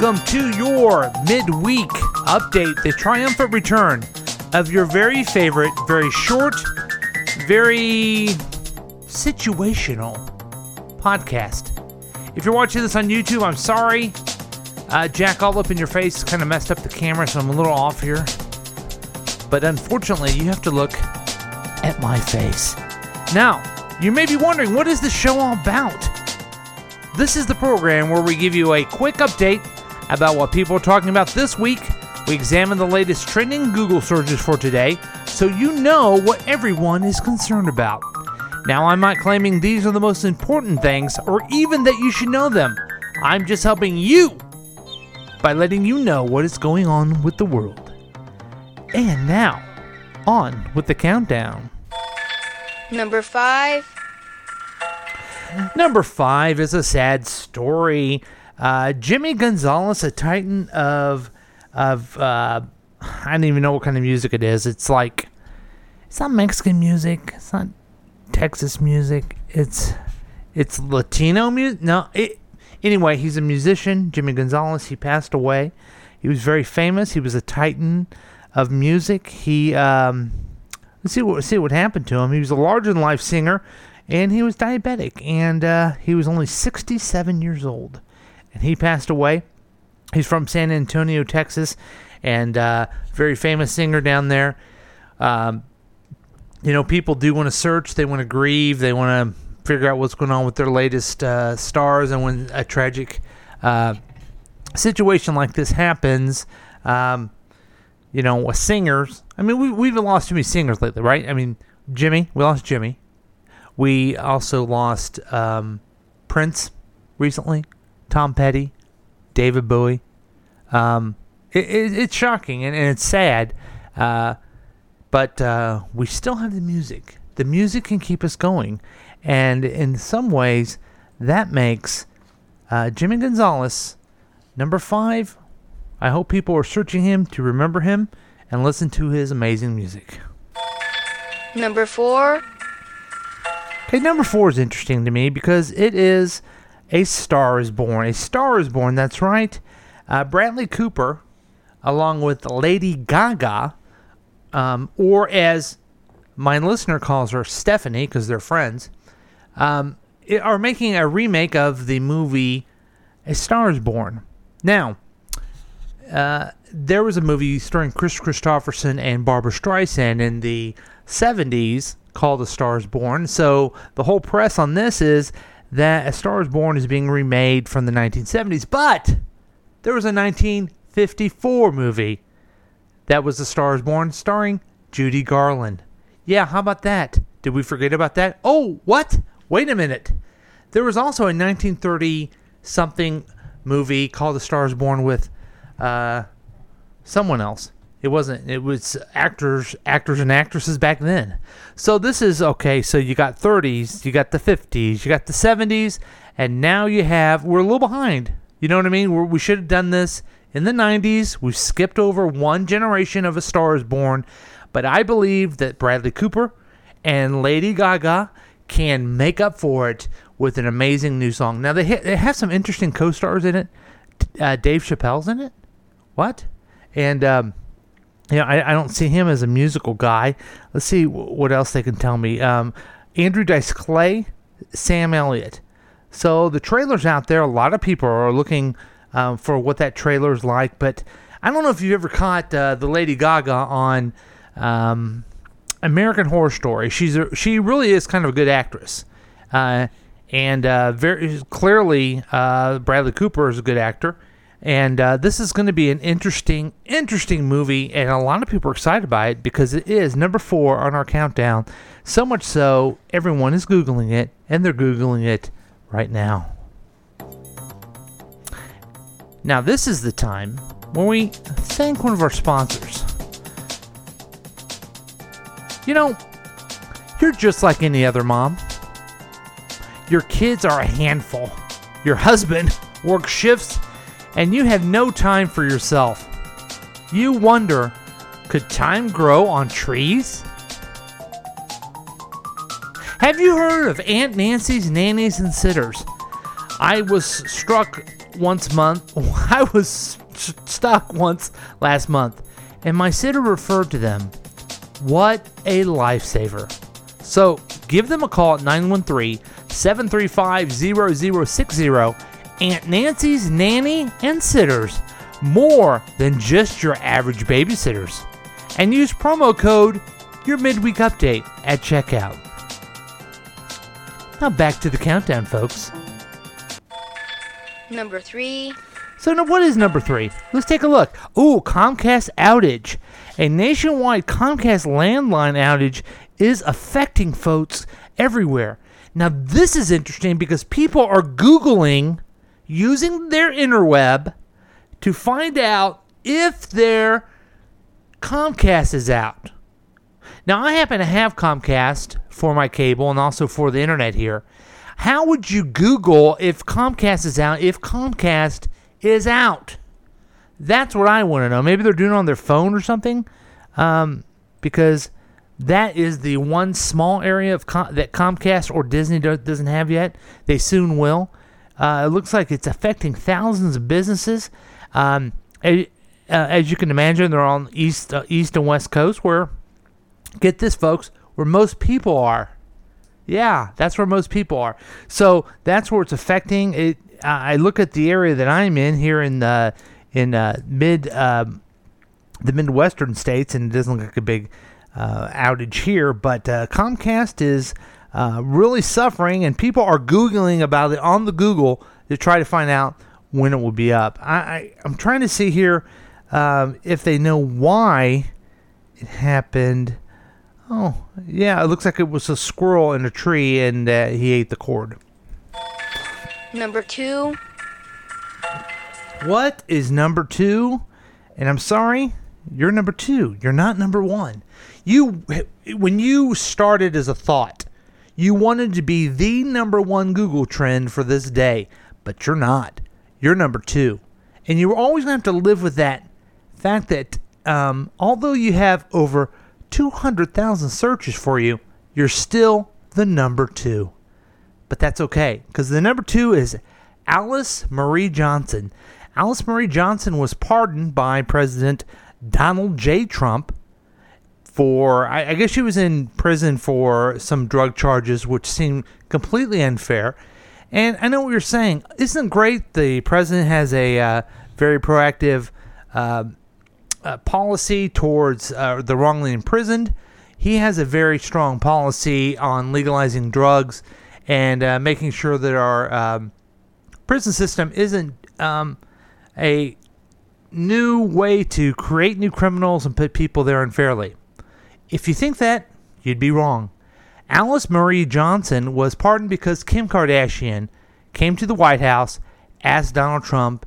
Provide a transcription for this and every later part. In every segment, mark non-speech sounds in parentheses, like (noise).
Welcome to your midweek update, the triumphant return of your very favorite, very short, very situational podcast. If you're watching this on YouTube, I'm sorry. Uh, Jack all up in your face kind of messed up the camera, so I'm a little off here. But unfortunately, you have to look at my face. Now, you may be wondering, what is this show all about? This is the program where we give you a quick update about what people are talking about this week. We examine the latest trending Google searches for today so you know what everyone is concerned about. Now, I'm not claiming these are the most important things or even that you should know them. I'm just helping you by letting you know what is going on with the world. And now, on with the countdown. Number five. Number five is a sad story. Uh, Jimmy Gonzalez, a titan of of uh, I don't even know what kind of music it is. It's like it's not Mexican music. It's not Texas music. It's it's Latino music. No, it. Anyway, he's a musician. Jimmy Gonzalez. He passed away. He was very famous. He was a titan of music. He um, let's see what see what happened to him. He was a larger than life singer and he was diabetic, and uh, he was only 67 years old, and he passed away. He's from San Antonio, Texas, and uh, very famous singer down there. Um, you know, people do want to search, they want to grieve, they want to figure out what's going on with their latest uh, stars, and when a tragic uh, situation like this happens, um, you know, with singers. I mean, we, we've lost too many singers lately, right? I mean, Jimmy, we lost Jimmy. We also lost um, Prince recently, Tom Petty, David Bowie. Um, it, it, it's shocking and, and it's sad, uh, but uh, we still have the music. The music can keep us going, and in some ways, that makes uh, Jimmy Gonzalez number five. I hope people are searching him to remember him and listen to his amazing music. Number four. Okay, number four is interesting to me because it is A Star is Born. A Star is Born, that's right. Uh, Bradley Cooper, along with Lady Gaga, um, or as my listener calls her, Stephanie, because they're friends, um, are making a remake of the movie A Star is Born. Now, uh, there was a movie starring Kris Kristofferson and Barbra Streisand in the 70s called A Star is Born. So the whole press on this is that A Star is Born is being remade from the 1970s. But there was a 1954 movie that was A Star is Born starring Judy Garland. Yeah, how about that? Did we forget about that? Oh, what? Wait a minute. There was also a 1930 something movie called A Star is Born with uh, someone else. It wasn't. It was actors, actors and actresses back then. So this is okay. So you got 30s, you got the 50s, you got the 70s, and now you have. We're a little behind. You know what I mean? We're, we should have done this in the 90s. We've skipped over one generation of A Star Is Born, but I believe that Bradley Cooper and Lady Gaga can make up for it with an amazing new song. Now they ha- they have some interesting co-stars in it. Uh, Dave Chappelle's in it. What? And um, you know, I, I don't see him as a musical guy. Let's see what else they can tell me. Um, Andrew Dice Clay, Sam Elliott. So the trailer's out there. A lot of people are looking um, for what that trailer's like. But I don't know if you've ever caught uh, the Lady Gaga on um, American Horror Story. She's a, she really is kind of a good actress, uh, and uh, very clearly uh, Bradley Cooper is a good actor. And uh, this is going to be an interesting, interesting movie, and a lot of people are excited by it because it is number four on our countdown. So much so, everyone is Googling it, and they're Googling it right now. Now, this is the time when we thank one of our sponsors. You know, you're just like any other mom. Your kids are a handful. Your husband works shifts and you have no time for yourself. You wonder could time grow on trees? Have you heard of Aunt Nancy's Nannies and Sitters? I was struck once month. (laughs) I was st- stuck once last month, and my sitter referred to them. What a lifesaver! So give them a call at 913 735 0060. Aunt Nancy's Nanny and Sitters, more than just your average babysitters. And use promo code your midweek update at checkout. Now back to the countdown, folks. Number 3. So now what is number three? Let's take a look. Ooh, Comcast outage. A nationwide Comcast landline outage is affecting folks everywhere. Now this is interesting because people are Googling using their interweb to find out if their Comcast is out. Now I happen to have Comcast for my cable and also for the internet here. How would you Google if Comcast is out if Comcast is out? That's what I want to know. Maybe they're doing it on their phone or something, um, because that is the one small area of Com- that Comcast or Disney do- doesn't have yet. They soon will. Uh, it looks like it's affecting thousands of businesses. Um, a- uh, as you can imagine, they're on east, uh, east and west coast, where get this, folks, where most people are. Yeah, that's where most people are. So that's where it's affecting it. I look at the area that I'm in here in the in uh, mid um, the midwestern states, and it doesn't look like a big uh, outage here. But uh, Comcast is uh, really suffering, and people are googling about it on the Google to try to find out when it will be up. I, I I'm trying to see here um, if they know why it happened. Oh, yeah, it looks like it was a squirrel in a tree and uh, he ate the cord. Number 2. What is number two? And I'm sorry, you're number two. You're not number one. You, when you started as a thought, you wanted to be the number one Google trend for this day, but you're not. You're number two. And you're always going to have to live with that fact that um, although you have over 200,000 searches for you, you're still the number two. But that's okay, because the number two is Alice Marie Johnson. Alice Marie Johnson was pardoned by President Donald J. Trump for, I, I guess she was in prison for some drug charges, which seemed completely unfair. And I know what you're saying. Isn't it great the president has a uh, very proactive uh, uh, policy towards uh, the wrongly imprisoned? He has a very strong policy on legalizing drugs and uh, making sure that our um, prison system isn't um, a new way to create new criminals and put people there unfairly. If you think that, you'd be wrong. Alice Marie Johnson was pardoned because Kim Kardashian came to the White House, asked Donald Trump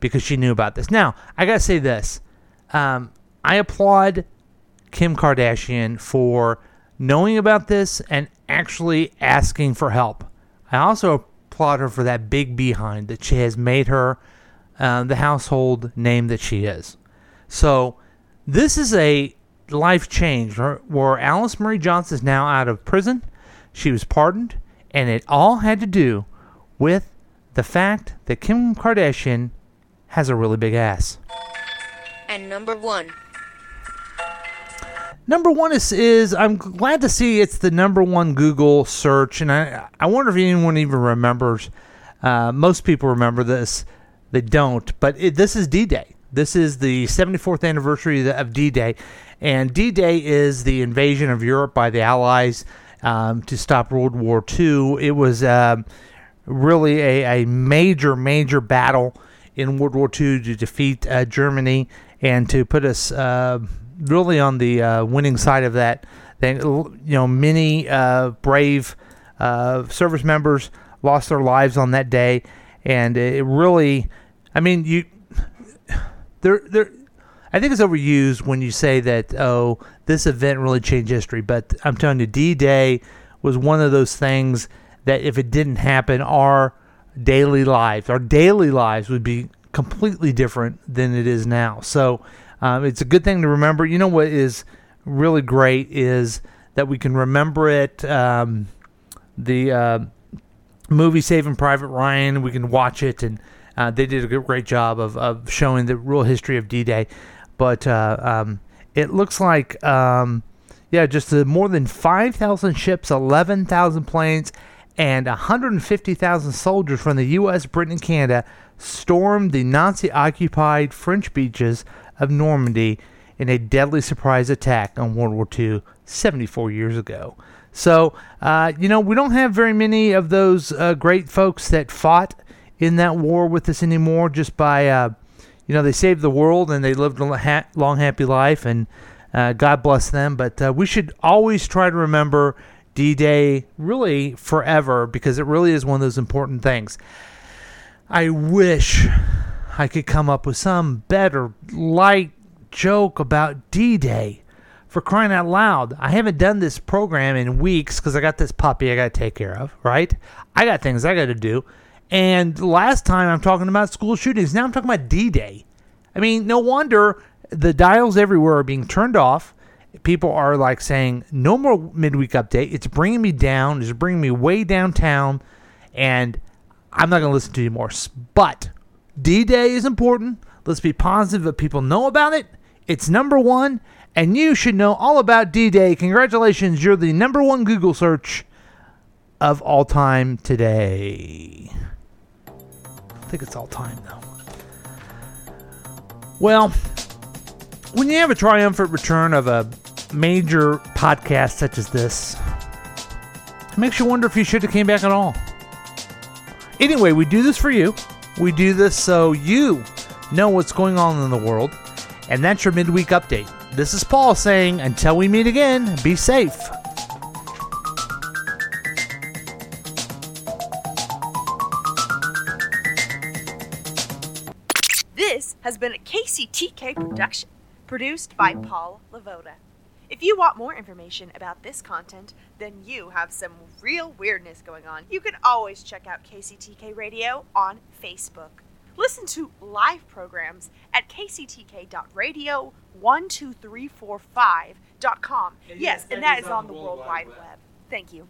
because she knew about this. Now, I gotta say this: um, I applaud Kim Kardashian for knowing about this and actually asking for help. I also applaud her for that big behind that she has made her uh, the household name that she is. So this is a life change where- Alice Marie Johnson is now out of prison. She was pardoned, and it all had to do with the fact that Kim Kardashian has a really big ass. And number 1. Number one is is I'm glad to see it's the number one Google search, and I I wonder if anyone even remembers. Uh, most people remember this. They don't, but it, this is D-Day. This is the 74th anniversary of D-Day, and D-Day is the invasion of Europe by the Allies um, to stop World War II. It was um, really a, a major, major battle in World War II to defeat uh, Germany and to put us uh, really on the uh, winning side of that. Then, you know, many uh, brave uh, service members lost their lives on that day, and it really, I mean, you, there, there. I think it's overused when you say that, oh, this event really changed history. But I'm telling you, D Day was one of those things that if it didn't happen, our daily lives, our daily lives would be completely different than it is now. So um, it's a good thing to remember. You know what is really great is that we can remember it. Um, the uh, movie Saving Private Ryan, we can watch it and Uh, they did a great job of, of showing the real history of D-Day, but uh, um, it looks like um, yeah, just uh, more than 5,000 ships, 11,000 planes, and 150,000 soldiers from the U.S., Britain, and Canada stormed the Nazi-occupied French beaches of Normandy in a deadly surprise attack on World War II 74 years ago. So, uh, you know, we don't have very many of those uh, great folks that fought in that war with us anymore just by, uh, you know, they saved the world and they lived a long, happy life, and uh, God bless them. But uh, we should always try to remember D Day really forever because it really is one of those important things. I wish I could come up with some better, light joke about D Day. For crying out loud, I haven't done this program in weeks because I got this puppy I got to take care of, right? I got things I got to do. And last time I'm talking about school shootings. Now I'm talking about D Day. I mean, no wonder the dials everywhere are being turned off. People are like saying, no more midweek update. It's bringing me down. It's bringing me way downtown. And I'm not going to listen to you more. But D Day is important. Let's be positive that people know about it. It's number one, and you should know all about D Day. Congratulations, you're the number one Google search of all time today. I think it's all time, though. Well, when you have a triumphant return of a major podcast such as this, it makes you wonder if you should have came back at all. Anyway, we do this for you. We do this so you know what's going on in the world, and that's your midweek update. This is Paul saying, until we meet again, be safe. KCTK production, produced by Paul Lavoda. If you want more information about this content, then you have some real weirdness going on. You can always check out KCTK Radio on Facebook. Listen to live programs at kctk.radio12345.com. And Yes, yes, and that is on the World Wide Web. Web. Thank you.